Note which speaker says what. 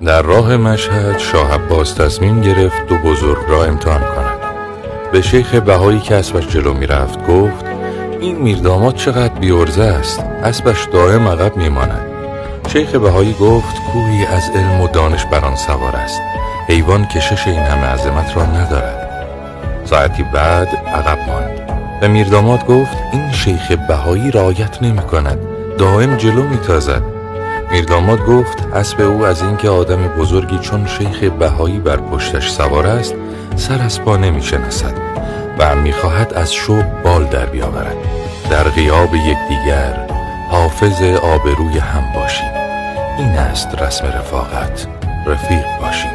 Speaker 1: در راه مشهد شاه عباس تصمیم گرفت دو بزرگ را امتحان کند. به شیخ بهایی که اسبش جلو می‌رفت گفت این میرداماد چقدر بیورزه است اسبش دائم عقب میماند. شیخ بهایی گفت کوهی از علم و دانش بر آن سوار است. حیوان کشش این همه عظمت را ندارد. ساعتی بعد عقب ماند. و میرداماد گفت این شیخ بهایی رعایت نمی کند دائم جلو میتازد. میرداماد گفت اسب او از اینکه آدم بزرگی چون شیخ بهایی بر پشتش سوار است سر از پا نمی‌شناسد و می‌خواهد از شوق بال در بیاورد. در غیاب یکدیگر حافظ آبروی هم باشیم. این است رسم رفاقت. رفیق باشیم.